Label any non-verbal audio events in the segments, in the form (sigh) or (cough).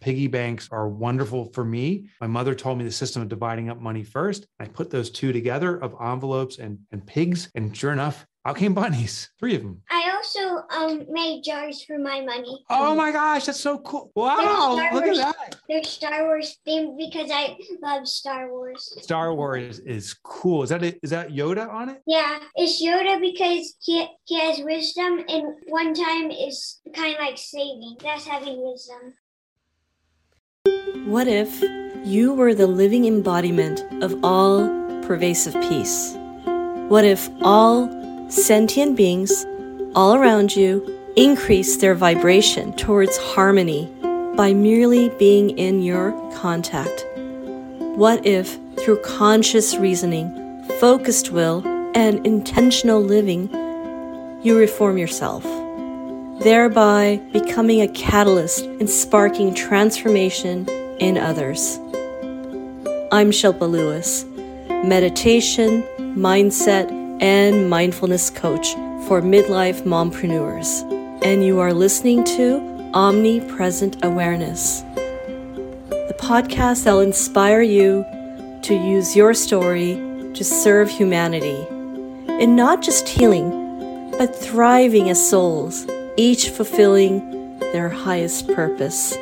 Piggy banks are wonderful for me. My mother told me the system of dividing up money first. I put those two together of envelopes and, and pigs. And sure enough, out came bunnies, (laughs) three of them. I also um made jars for my money. Oh my gosh, that's so cool. Wow, look at that. They're Star Wars themed because I love Star Wars. Star Wars is cool. Is that it? Is that Yoda on it? Yeah, it's Yoda because he he has wisdom, and one time is kind of like saving. That's having wisdom. What if you were the living embodiment of all pervasive peace? What if all sentient beings all around you increase their vibration towards harmony by merely being in your contact? What if, through conscious reasoning, focused will, and intentional living, you reform yourself? Thereby becoming a catalyst in sparking transformation in others. I'm Shilpa Lewis, meditation, mindset, and mindfulness coach for midlife mompreneurs, and you are listening to Omnipresent Awareness, the podcast that will inspire you to use your story to serve humanity. In not just healing, but thriving as souls each fulfilling their highest purpose.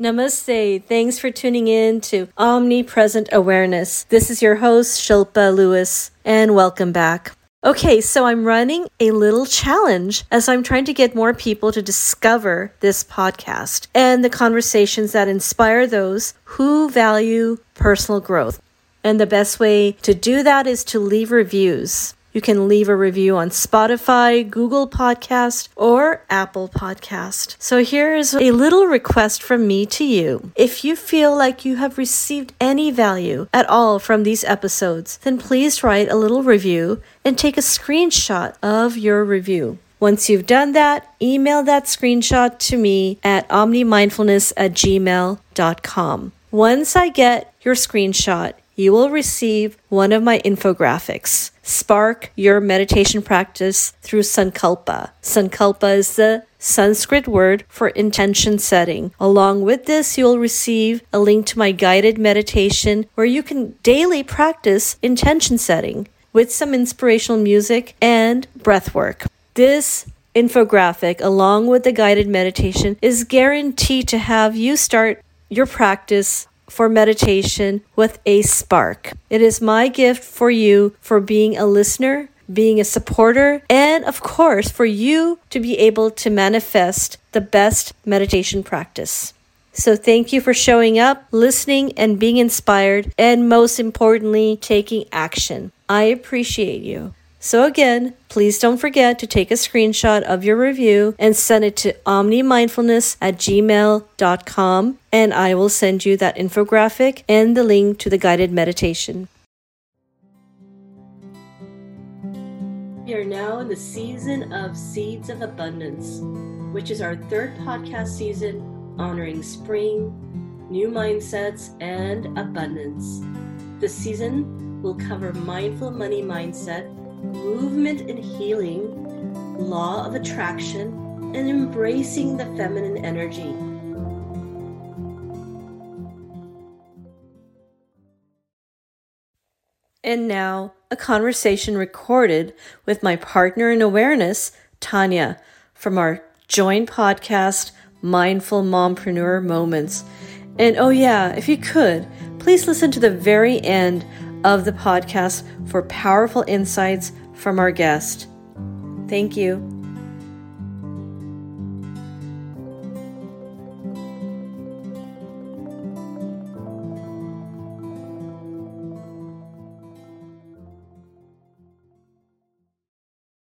Namaste. Thanks for tuning in to Omnipresent Awareness. This is your host, Shilpa Lewis, and welcome back. Okay, so I'm running a little challenge as I'm trying to get more people to discover this podcast and the conversations that inspire those who value personal growth. And the best way to do that is to leave reviews. You can leave a review on Spotify, Google Podcast, or Apple Podcast. So here's a little request from me to you. If you feel like you have received any value at all from these episodes, then please write a little review and take a screenshot of your review. Once you've done that, email that screenshot to me at omnimindfulness at gmail.com. Once I get your screenshot, you will receive one of my infographics. Spark your meditation practice through Sankalpa. Sankalpa is the Sanskrit word for intention setting. Along with this, you'll receive a link to my guided meditation where you can daily practice intention setting with some inspirational music and breath work. This infographic, along with the guided meditation, is guaranteed to have you start your practice for meditation with a spark. It is my gift for you for being a listener, being a supporter, and of course, for you to be able to manifest the best meditation practice. So, thank you for showing up, listening, and being inspired, and most importantly, taking action. I appreciate you. So, again, please don't forget to take a screenshot of your review and send it to omnimindfulness at gmail.com, and I will send you that infographic and the link to the guided meditation. We are now in the season of Seeds of Abundance, which is our third podcast season honoring spring, new mindsets, and abundance. This season will cover mindful money mindset movement and healing, law of attraction, and embracing the feminine energy. And now, a conversation recorded with my partner in awareness, Tanya, from our joint podcast, Mindful Mompreneur Moments. And oh, yeah, if you could, please listen to the very end of the podcast for powerful insights from our guest. Thank you.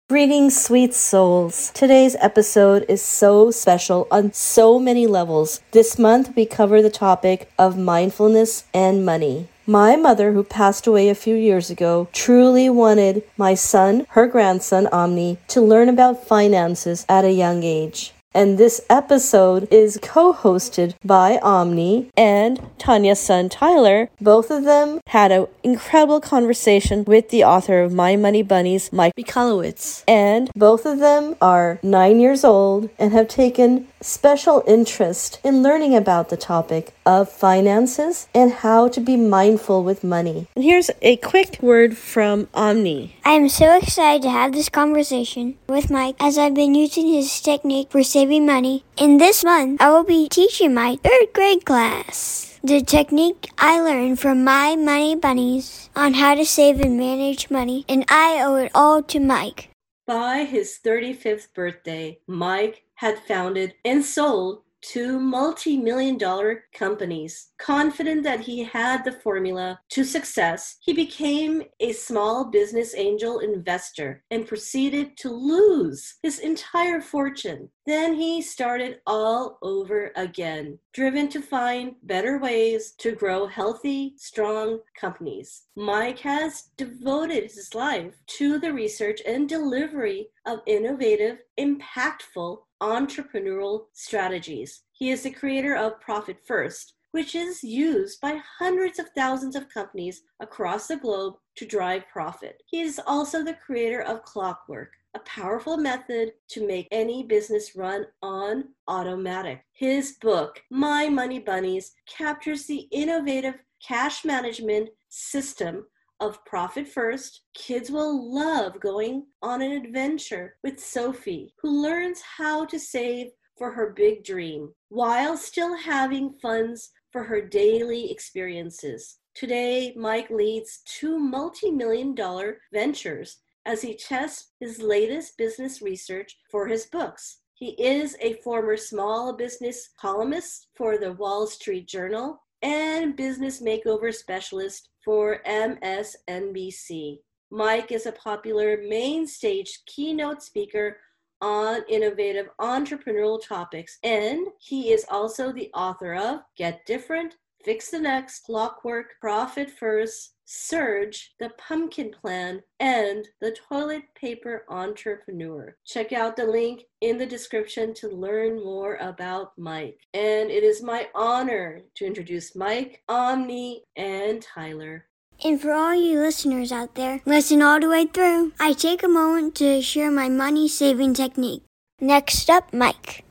Greetings, sweet souls. Today's episode is so special on so many levels. This month, we cover the topic of mindfulness and money. My mother, who passed away a few years ago, truly wanted my son, her grandson, Omni, to learn about finances at a young age. And this episode is co hosted by Omni and Tanya's son Tyler. Both of them had an incredible conversation with the author of My Money Bunnies, Mike Michalowicz. And both of them are nine years old and have taken special interest in learning about the topic of finances and how to be mindful with money. And here's a quick word from Omni. I am so excited to have this conversation with Mike as I've been using his technique for saving money. In this month, I will be teaching my third grade class. The technique I learned from my money bunnies on how to save and manage money, and I owe it all to Mike. By his 35th birthday, Mike had founded and sold two multi million dollar companies. Confident that he had the formula to success, he became a small business angel investor and proceeded to lose his entire fortune. Then he started all over again, driven to find better ways to grow healthy, strong companies. Mike has devoted his life to the research and delivery of innovative, impactful entrepreneurial strategies. He is the creator of Profit First, which is used by hundreds of thousands of companies across the globe to drive profit. He is also the creator of Clockwork, a powerful method to make any business run on automatic. His book, My Money Bunnies, captures the innovative cash management system of Profit First, kids will love going on an adventure with Sophie, who learns how to save for her big dream while still having funds for her daily experiences. Today, Mike leads two multi million dollar ventures as he tests his latest business research for his books. He is a former small business columnist for the Wall Street Journal and business makeover specialist for MSNBC. Mike is a popular main stage keynote speaker on innovative entrepreneurial topics, and he is also the author of Get Different, Fix This Next, Clockwork, Profit First, Surge, The Pumpkin Plan, and The Toilet Paper Entrepreneur. Check out the link in the description to learn more about Mike. And it is my honor to introduce Mike, Omni, and Tyler. And for all you listeners out there, listen all the way through. I take a moment to share my money saving technique. Next up, Mike.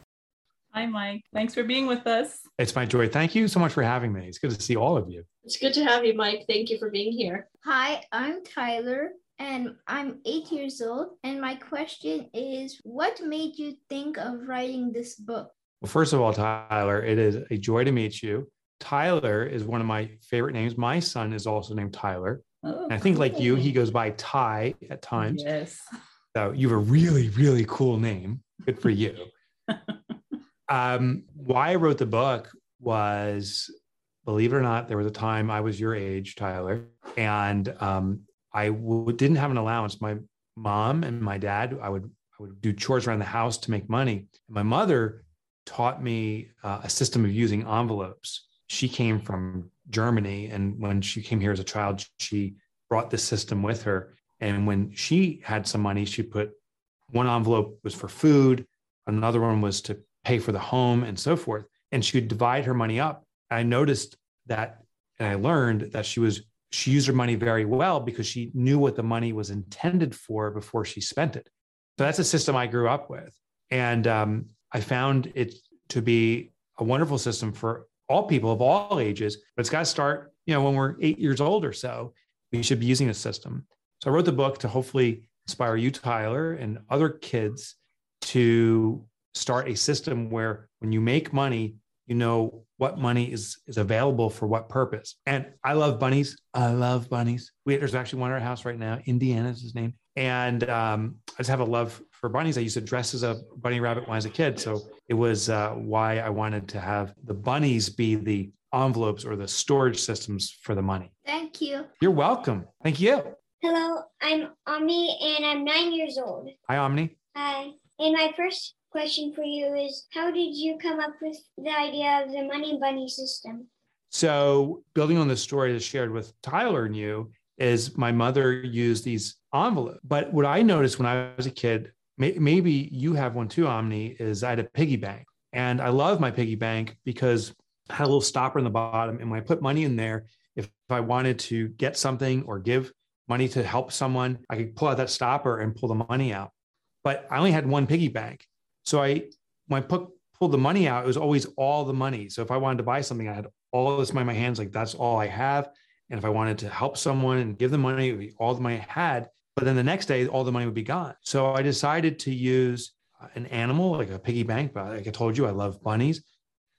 Hi, Mike. Thanks for being with us. It's my joy. Thank you so much for having me. It's good to see all of you. It's good to have you, Mike. Thank you for being here. Hi, I'm Tyler and I'm eight years old. And my question is what made you think of writing this book? Well, first of all, Tyler, it is a joy to meet you. Tyler is one of my favorite names. My son is also named Tyler. Oh, and I think, like you, he goes by Ty at times. Yes. So you have a really, really cool name. Good for you. (laughs) um, why I wrote the book was, believe it or not, there was a time I was your age, Tyler, and um, I w- didn't have an allowance. My mom and my dad, I would I would do chores around the house to make money. My mother taught me uh, a system of using envelopes. She came from Germany, and when she came here as a child, she brought this system with her. And when she had some money, she put one envelope was for food, another one was to pay for the home and so forth. And she would divide her money up. I noticed that and I learned that she was she used her money very well because she knew what the money was intended for before she spent it. So that's a system I grew up with. And um, I found it to be a wonderful system for all people of all ages, but it's got to start, you know, when we're eight years old or so, we should be using a system. So I wrote the book to hopefully inspire you, Tyler, and other kids to start a system where when you make money, you know what money is is available for what purpose. And I love bunnies. I love bunnies. We, there's actually one at our house right now. Indiana is his name. And um, I just have a love for bunnies. I used to dress as a bunny rabbit when I was a kid. So it was uh, why I wanted to have the bunnies be the envelopes or the storage systems for the money. Thank you. You're welcome. Thank you. Hello, I'm Omni and I'm nine years old. Hi, Omni. Hi. And my first question for you is how did you come up with the idea of the money bunny system? So, building on the story that shared with Tyler and you, is my mother used these envelopes. But what I noticed when I was a kid, may, maybe you have one too, Omni, is I had a piggy bank. And I love my piggy bank because I had a little stopper in the bottom. And when I put money in there, if, if I wanted to get something or give money to help someone, I could pull out that stopper and pull the money out. But I only had one piggy bank. So I, when I put, pulled the money out, it was always all the money. So if I wanted to buy something, I had all this money in my hands, like that's all I have. And if I wanted to help someone and give them money, it would be all the money I had. But then the next day, all the money would be gone. So I decided to use uh, an animal like a piggy bank. But like I told you, I love bunnies.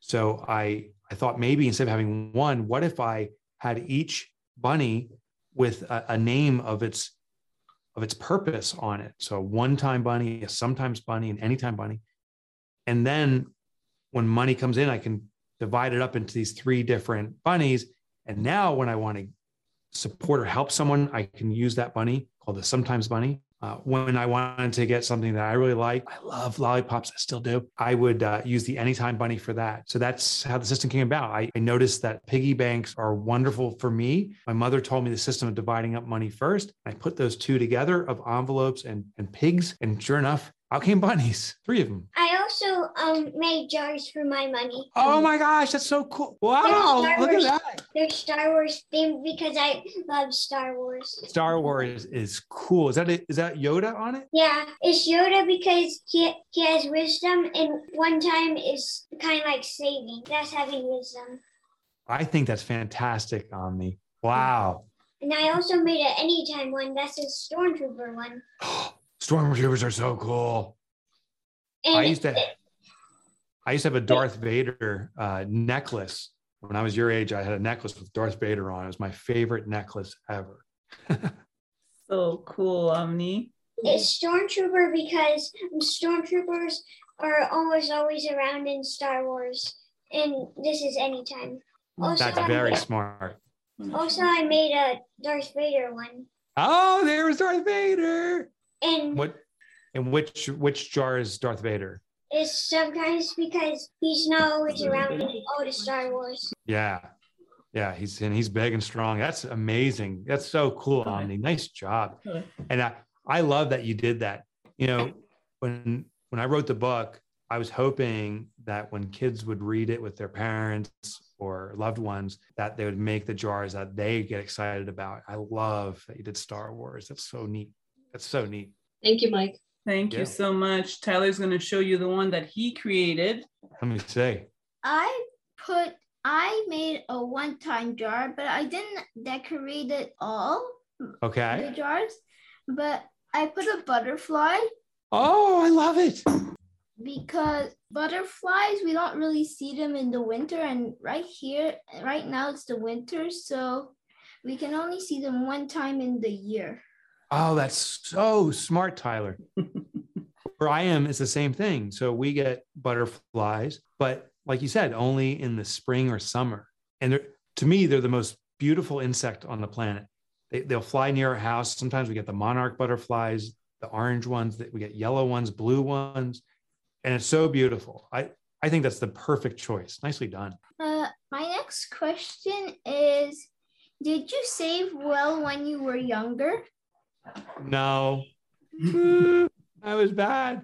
So I I thought maybe instead of having one, what if I had each bunny with a, a name of its of its purpose on it. So a one time bunny, a sometimes bunny, an anytime bunny. And then when money comes in, I can divide it up into these three different bunnies. And now when I want to support or help someone, I can use that bunny called the sometimes bunny. Uh, when I wanted to get something that I really like, I love lollipops, I still do. I would uh, use the Anytime Bunny for that. So that's how the system came about. I, I noticed that piggy banks are wonderful for me. My mother told me the system of dividing up money first. I put those two together of envelopes and, and pigs. And sure enough, out came bunnies, three of them. I also um made jars for my money. Oh my gosh, that's so cool. Wow, look at that. They're Star Wars themed because I love Star Wars. Star Wars is cool. Is that it? Is that Yoda on it? Yeah, it's Yoda because he he has wisdom, and one time is kind of like saving. That's having wisdom. I think that's fantastic, Omni. Wow. And I also made an anytime one. That's a stormtrooper one. (gasps) Stormtroopers are so cool. And I used to I used to have a Darth Vader uh, necklace. When I was your age, I had a necklace with Darth Vader on. It was my favorite necklace ever. (laughs) So cool, Omni. It's stormtrooper because stormtroopers are almost always around in Star Wars, and this is anytime. Also, That's very made- smart. Also, I made a Darth Vader one, Oh, there was Darth Vader. and What and which which jar is Darth Vader? it's sometimes because he's not always around in all the Star Wars. Yeah. Yeah, he's and he's big and strong. That's amazing. That's so cool, Omni. Nice job. Okay. And I, I love that you did that. You know, when when I wrote the book, I was hoping that when kids would read it with their parents or loved ones, that they would make the jars that they get excited about. I love that you did Star Wars. That's so neat. That's so neat. Thank you, Mike. Thank Yeah. you so much. Tyler's going to show you the one that he created. Let me say. I put I made a one-time jar, but I didn't decorate it all Okay. the Okay. jars. But I put a butterfly Oh, I love it. because butterflies we don't really see them in the winter, and right here, right now it's the winter, so we can only see them one time in the year. Oh, that's so smart, Tyler. (laughs) Where I am, it's the same thing. So we get butterflies, but like you said, only in the spring or summer. And they're, to me, they're the most beautiful insect on the planet. They, they'll fly near our house. Sometimes we get the monarch butterflies, the orange ones, that we get yellow ones, blue ones, and it's so beautiful. I, I think that's the perfect choice. Nicely done. Uh, my next question is Did you save well when you were younger? No, that was bad.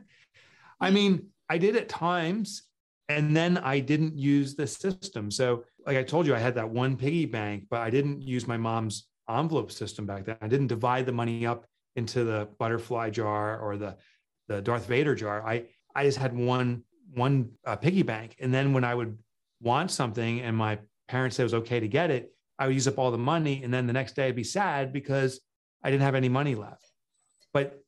I mean, I did at times, and then I didn't use the system. So, like I told you, I had that one piggy bank, but I didn't use my mom's envelope system back then. I didn't divide the money up into the butterfly jar or the the Darth Vader jar. I I just had one one uh, piggy bank, and then when I would want something, and my parents said it was okay to get it, I would use up all the money, and then the next day I'd be sad because I didn't have any money left. But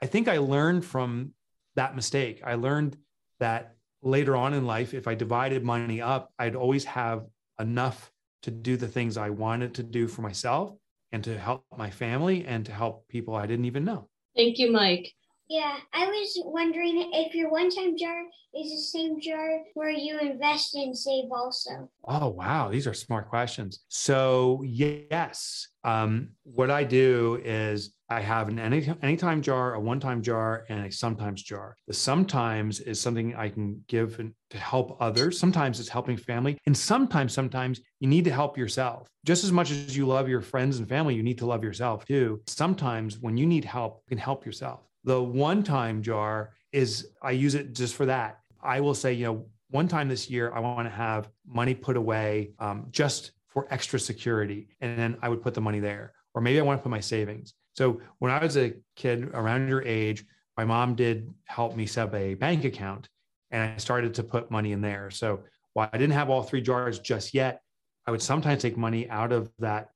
I think I learned from that mistake. I learned that later on in life, if I divided money up, I'd always have enough to do the things I wanted to do for myself and to help my family and to help people I didn't even know. Thank you, Mike. Yeah, I was wondering if your one-time jar is the same jar where you invest and save also. Oh, wow. These are smart questions. So, yes, um, what I do is I have an any, anytime jar, a one time jar, and a sometimes jar. The sometimes is something I can give to help others. Sometimes it's helping family. And sometimes, sometimes you need to help yourself. Just as much as you love your friends and family, you need to love yourself too. Sometimes when you need help, you can help yourself. The one time jar is I use it just for that. I will say, you know, one time this year, I want to have money put away um, just for extra security. And then I would put the money there. Or maybe I want to put my savings. So when I was a kid around your age, my mom did help me set up a bank account and I started to put money in there. So while I didn't have all three jars just yet, I would sometimes take money out of that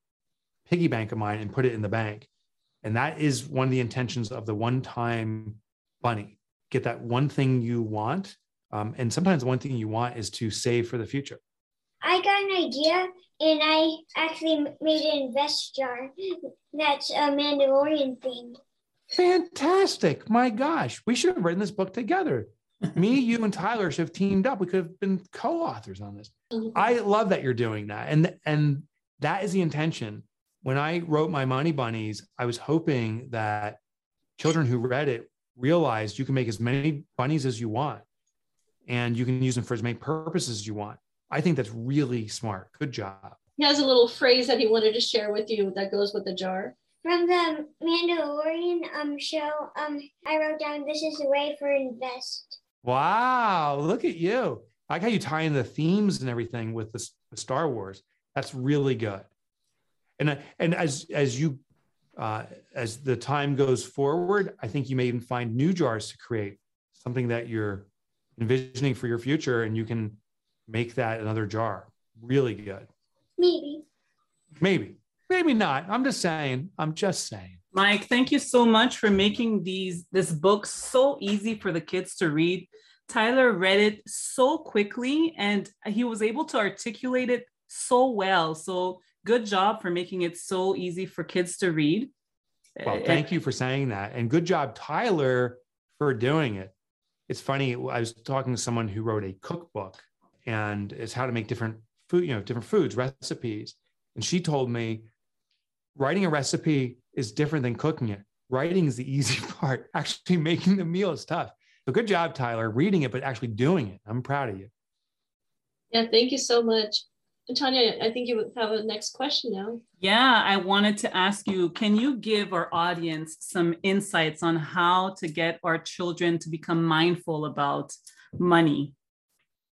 piggy bank of mine and put it in the bank. And that is one of the intentions of the one time bunny. Get that one thing you want. Um, and sometimes one thing you want is to save for the future. I got an idea and I actually made an invest jar that's a Mandalorian themed. Fantastic. My gosh, we should have written this book together. (laughs) Me, you, and Tyler should have teamed up. We could have been co-authors on this. I love that you're doing that. And and that is the intention. When I wrote my money bunnies, I was hoping that children who read it realized you can make as many bunnies as you want and you can use them for as many purposes as you want. I think that's really smart. Good job. He has a little phrase that he wanted to share with you that goes with the jar. From the Mandalorian um show, um, I wrote down this is the way for invest. Wow, look at you. I like how you tie in the themes and everything with the, the Star Wars. That's really good. And and as as you uh, as the time goes forward, I think you may even find new jars to create something that you're envisioning for your future, and you can make that another jar. Really good. Maybe. Maybe. Maybe not. I'm just saying. I'm just saying. Mike, thank you so much for making these this book so easy for the kids to read. Tyler read it so quickly and he was able to articulate it so well. So good job for making it so easy for kids to read. Well, thank you for saying that. And good job, Tyler, for doing it. It's funny, I was talking to someone who wrote a cookbook and it's how to make different food, you know, different foods, recipes. And she told me writing a recipe is different than cooking it. Writing is the (laughs) easy part. Actually, making the meal is tough. So good job, Tyler, reading it, but actually doing it. I'm proud of you. Yeah, thank you so much. And Tanya, I think you have a next question now. Yeah, I wanted to ask you can you give our audience some insights on how to get our children to become mindful about money?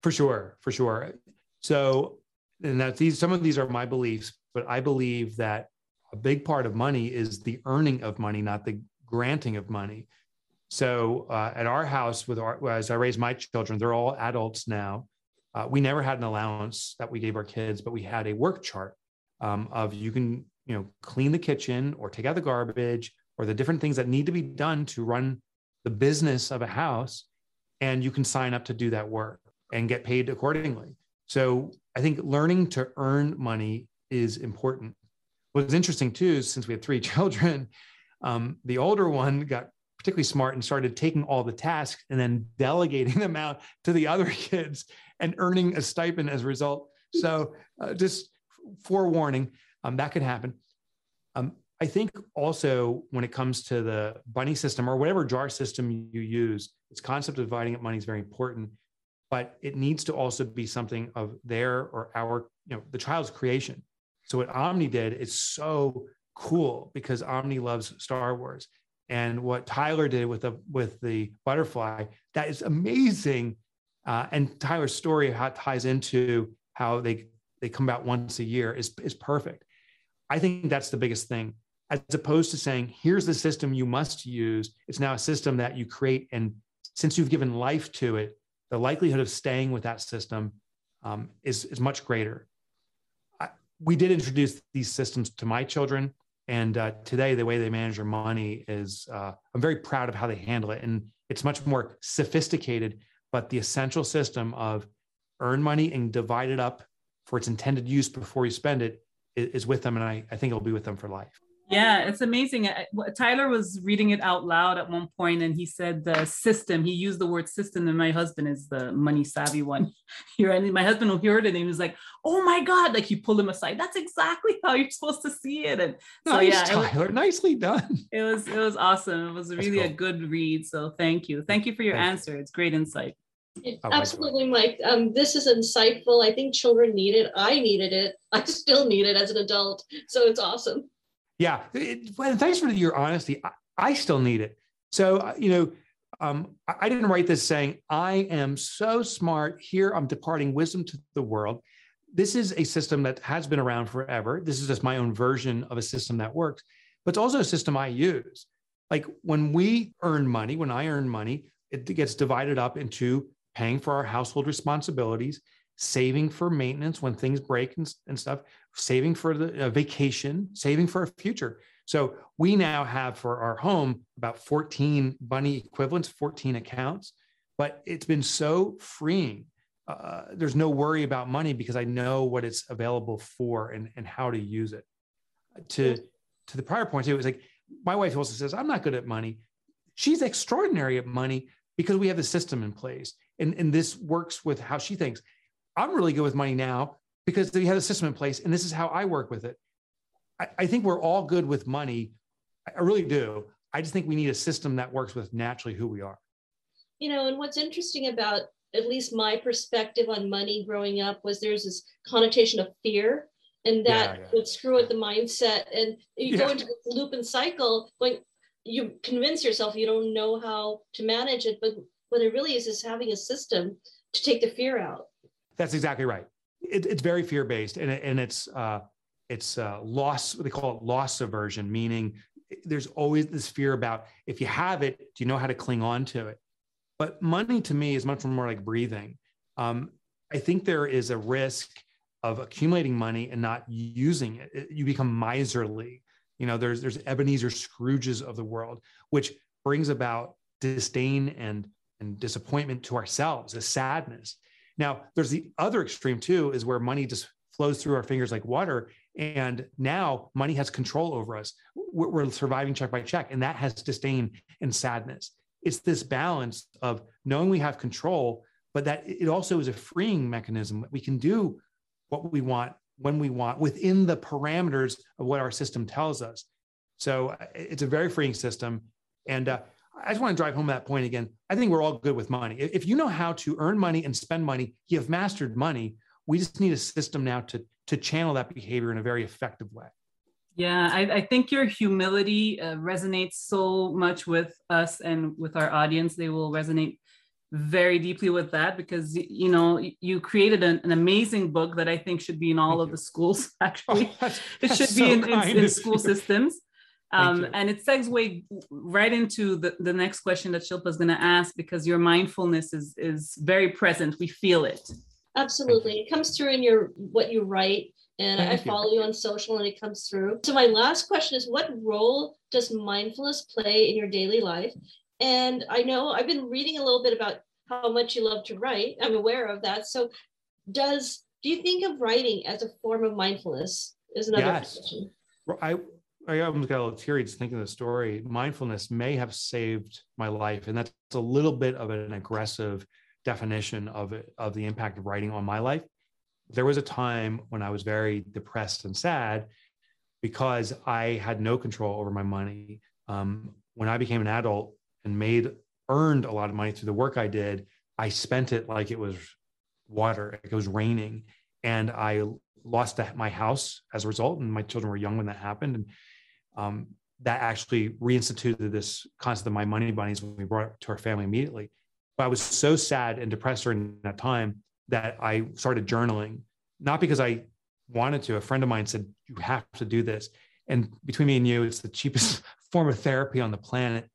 For sure, for sure. So, and that these some of these are my beliefs, but I believe that a big part of money is the earning of money, not the granting of money. So, uh, at our house, with our as I raise my children, they're all adults now. Uh, we never had an allowance that we gave our kids, but we had a work chart um, of you can you know clean the kitchen or take out the garbage or the different things that need to be done to run the business of a house, and you can sign up to do that work and get paid accordingly. So I think learning to earn money is important. What's interesting too since we had three (laughs) children, um, the older one got particularly smart and started taking all the tasks and then delegating (laughs) them out to the other (laughs) kids and earning a stipend as a result. So uh, just forewarning, um, that could happen. Um, I think also when it comes to the bunny system or whatever jar system you use, this concept of dividing up money is very important but it needs to also be something of their or our, you know, the child's creation. So what Omni did is so cool because Omni loves Star Wars. And what Tyler did with the with the butterfly, that is amazing. Uh, and Tyler's story, how it ties into how they they come out once a year, is is perfect. I think that's the biggest thing, as opposed to saying, "Here's the system you must use." It's now a system that you create, and since you've given life to it, the likelihood of staying with that system um, is, is much greater. I, we did introduce these systems to my children. And uh, today, the way they manage their money is, uh, I'm very proud of how they handle it. And it's much more sophisticated, but the essential system of earn money and divide it up for its intended use before you spend it is with them. And I, I think it'll be with them for life. Yeah, it's amazing. Tyler was reading it out loud at one point, and he said the system. He used the word system, and my husband is the money savvy one (laughs) here. And my husband will hear it, and he was like, "Oh my god!" Like he pulled him aside. That's exactly how you're supposed to see it. And so nice, yeah, Tyler, was, nicely done. (laughs) It was it was awesome. It was really cool. a good read. So thank you, thank you for your Thanks. answer. It's great insight. It, oh, absolutely, Mike. Um, this is insightful. I think children need it. I needed it. (laughs) I still need it as an adult. So it's awesome. Yeah. It, thanks for your honesty. I, I, still need it. So, uh, you know, um, I didn't write this saying, I am so smart. Here I'm departing wisdom to the world. This is a system that has been around forever. This is just my own version of a system that works, but it's also a system I use. Like when we earn money, when I earn money, it gets divided up into paying for our household responsibilities, saving for maintenance when things break and, and stuff, saving for the uh, vacation, saving for a future. So we now have for our home about 14 bunny equivalents, 14 accounts, but it's been so freeing. Uh, there's no worry about money because I know what it's available for and, and how to use it. To to the prior point, it was like my wife also says, I'm not good at money. She's extraordinary at money because we have the system in place. And, and this works with how she thinks. I'm really good with money now because we have a system in place and this is how I work with it. I, I think we're all good with money. I really do. I just think we need a system that works with naturally who we are. You know, and what's interesting about at least my perspective on money growing up was there's this connotation of fear and that yeah, yeah. would screw with the mindset and you yeah. go into this loop and cycle going you convince yourself you don't know how to manage it but what it really is is having a system to take the fear out that's exactly right. It, it's very fear based and, it, and it's uh, it's uh, loss they call it loss aversion meaning there's always this fear about if you have it do you know how to cling on to it? But money to me is much more like breathing. Um, i think there is a risk of accumulating money and not using it. You become miserly. You know there's there's ebenezer scrooges of the world which brings about disdain and and disappointment to ourselves a sadness now there's the other extreme too is where money just flows through our fingers like water and now money has control over us. We're surviving check by check, and that has disdain and sadness. It's this balance of knowing we have control, but that it also is a freeing mechanism that we can do what we want when we want within the parameters of what our system tells us. So uh, it's a very freeing system. And uh, I just want to drive home that point again. I think we're all good with money. If you know how to earn money and spend money, you have mastered money. We just need a system now to to channel that behavior in a very effective way. Yeah, I, I think your humility uh, resonates so much with us and with our audience. They will resonate very deeply with that because you know you created an, an amazing book that I think should be in all Thank of you. the schools. (laughs) Actually, oh, that's, it should be in, in, in, school systems. Um, and it segues right into the, the next question that Shilpa is going to ask because your mindfulness is is very present. We feel it. Absolutely. It comes through in your what you write. And Thank I follow you. you on social and it comes through. So my last question is what role does mindfulness play in your daily life? And I know I've been reading a little bit about how much you love to write. I'm aware of that. So does do you think of writing as a form of mindfulness? Is another yes. question. I I almost got a little teary just thinking of the story. Mindfulness may have saved my life, and that's a little bit of an aggressive definition of it, of the impact of writing on my life. There was a time when I was very depressed and sad because I had no control over my money. Um, when I became an adult and made earned a lot of money through the work I did, I spent it like it was water, like it was raining, and I lost my house as a result. And my children were young when that happened, and um, that actually reinstituted this concept of my money bunnies when we brought it to our family immediately. But I was so sad and depressed during that time that I started journaling, not because I wanted to. A friend of mine said, You have to do this. And between me and you, it's the cheapest (laughs) form of therapy on the planet.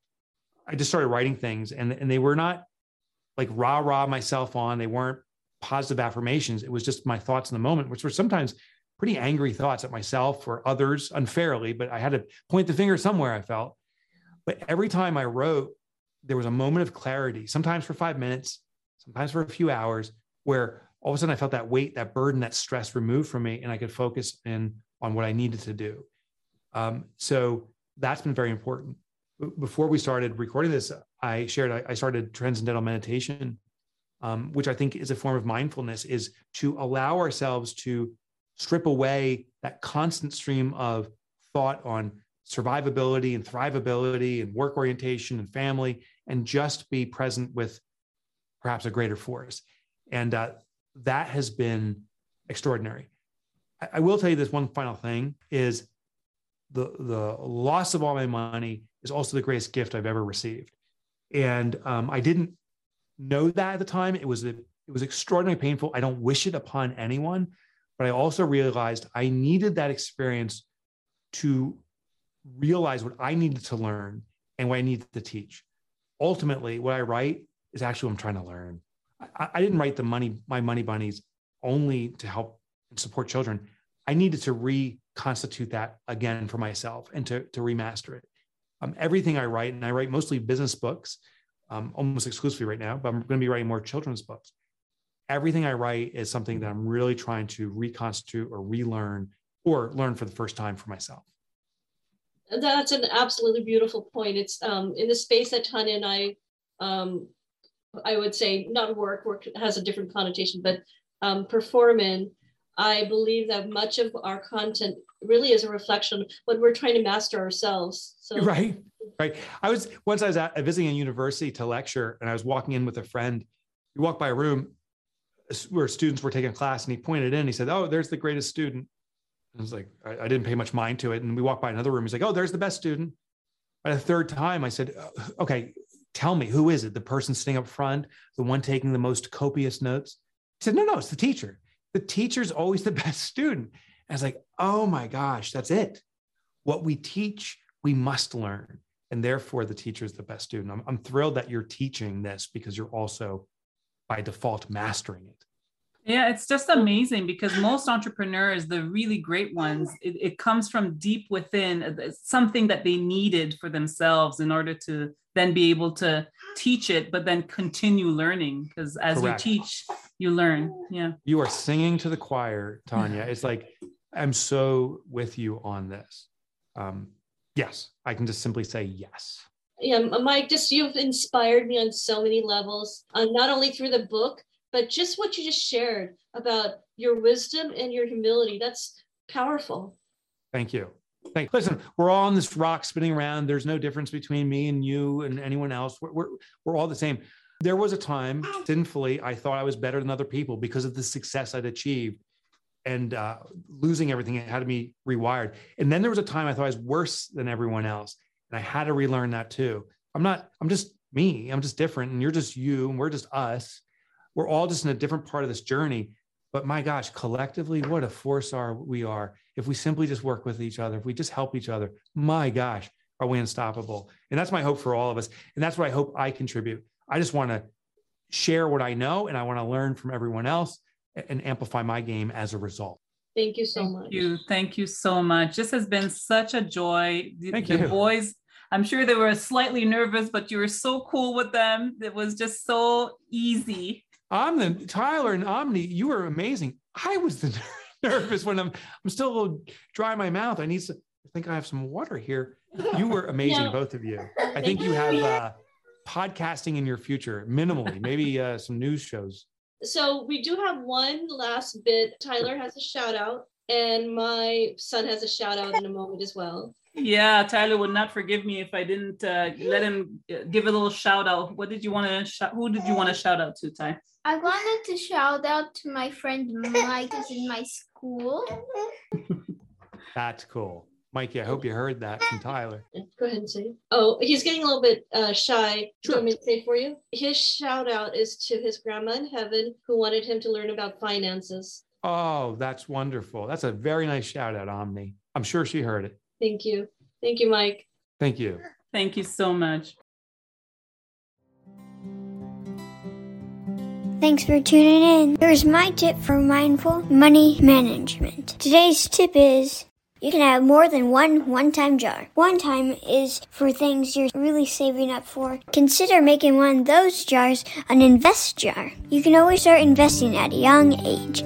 I just started writing things, and, and they were not like rah rah myself on. They weren't positive affirmations. It was just my thoughts in the moment, which were sometimes pretty angry thoughts at myself or others unfairly, but I had to point the finger somewhere, I felt. But every time I wrote, there was a moment of clarity, sometimes for five minutes, sometimes for a few hours, where all of a sudden I felt that weight, that burden, that stress removed from me, and I could focus in on what I needed to do. Um, so that's been very important. Before we started recording this, I shared I, started transcendental meditation, um, which I think is a form of mindfulness, is to allow ourselves to strip away that constant stream of thought on survivability and thrivability and work orientation and family, and just be present with perhaps a greater force. And uh, that has been extraordinary. I, I will tell you this one final thing is the, the loss of all my money is also the greatest gift I've ever received. And um, I didn't know that at the time. It was a, it was extraordinarily painful. I don't wish it upon anyone, but I also realized I needed that experience to realize what I needed to learn and what I needed to teach. Ultimately, what I write is actually what I'm trying to learn. I, I didn't write the money, my money bunnies only to help and support children. I needed to reconstitute that again for myself and to, to remaster it. Um, everything I write, and I write mostly business books, um, almost exclusively right now, but I'm going to be writing more children's books. Everything I write is something that I'm really trying to reconstitute or relearn or learn for the first time for myself. That's an absolutely beautiful point. It's um, in the space that Tanya and I, um, I would say, not work, work has a different connotation, but um, perform in. I believe that much of our content really is a reflection of what we're trying to master ourselves. So (laughs) right, right. I was once I was at visiting a university to lecture, and I was walking in with a friend. We walked by a room where students were taking a class, and he pointed in. He said, "Oh, there's the greatest student." I was like, I, I, didn't pay much mind to it. And we walked by another room. He's like, oh, there's the best student. By the third time, I said, uh, okay, tell me, who is it? The person sitting up front, the one taking the most copious notes? He said, no, no, it's the teacher. The teacher's always the (laughs) best student. And I was like, oh my gosh, that's it. What we teach, we must learn. And therefore, the teacher is the best student. I'm, I'm thrilled that you're teaching this because you're also, by default, mastering it. Yeah, it's just amazing because most entrepreneurs, the really great ones, it, it, comes from deep within uh, something that they needed for themselves in order to then be able to teach it, but then continue learning. Because as Correct. you teach, you learn. Yeah. You are singing to the choir, Tanya. (laughs) It's like, I'm so with you on this. Um, yes, I can just simply say yes. Yeah, Mike, just you've inspired me on so many levels, uh, not only through the book, but just what you just shared about your wisdom and your humility, that's powerful. Thank you. Thank you. Listen, we're all on this rock spinning around. There's no difference between me and you and anyone else. We're, we're, we're all the same. There was a time, sinfully, I thought I was better than other people because of the success I'd achieved and uh, losing everything it had to be rewired. And then there was a time I thought I was worse than everyone else. And I had to relearn that too. I'm not, I'm just me. I'm just different. And you're just you. And we're just us we're all just in a different part of this journey. But my gosh, collectively, what a force are we are. If we simply just work with each other, if we just help each other, my gosh, are we unstoppable? And that's my hope for all of us. And that's what I hope I contribute. I just want to share what I know and I want to learn from everyone else and amplify my game as a result. Thank you so Thank much. You. Thank you so much. This has been such a joy. The, Thank the you. boys, I'm sure they were slightly nervous, but you were so cool with them. It was just so easy. I'm the Tyler and Omni. You were amazing. I was the (laughs) nervous when I'm I'm still a little dry in my mouth. I need to I think I have some water here. You were (laughs) amazing, yeah. both of you. (laughs) I think you have uh, podcasting in your future, minimally, maybe uh, some news shows. So we do have one last bit. Tyler has a shout out, and my son has a shout out in a moment as well. Yeah, Tyler would not forgive me if I didn't uh, let him uh, give a little shout out. What did you want to shout? Who did you want to shout out to, Ty? I wanted to shout out to my friend Mike, who's in my school. That's cool. Mikey, I hope you heard that from Tyler. Go ahead and say. Oh, he's getting a little bit uh, shy. Sure. Do you want me to say for you? His shout out is to his grandma in heaven who wanted him to learn about finances. Oh, that's wonderful. That's a very nice shout out, Omni. I'm sure she heard it. Thank you. Thank you, Mike. Thank you. Thank you so much. Thanks for tuning in. Here's my tip for mindful money management. Today's tip is you can have more than one one time jar. One time is for things you're really saving up for. Consider making one of those jars an invest jar. You can always start investing at a young age.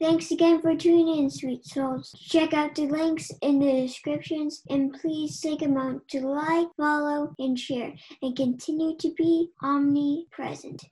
Thanks again for tuning in, sweet souls. Check out the links in the descriptions and please take a moment to like, follow, and share and continue to be omnipresent.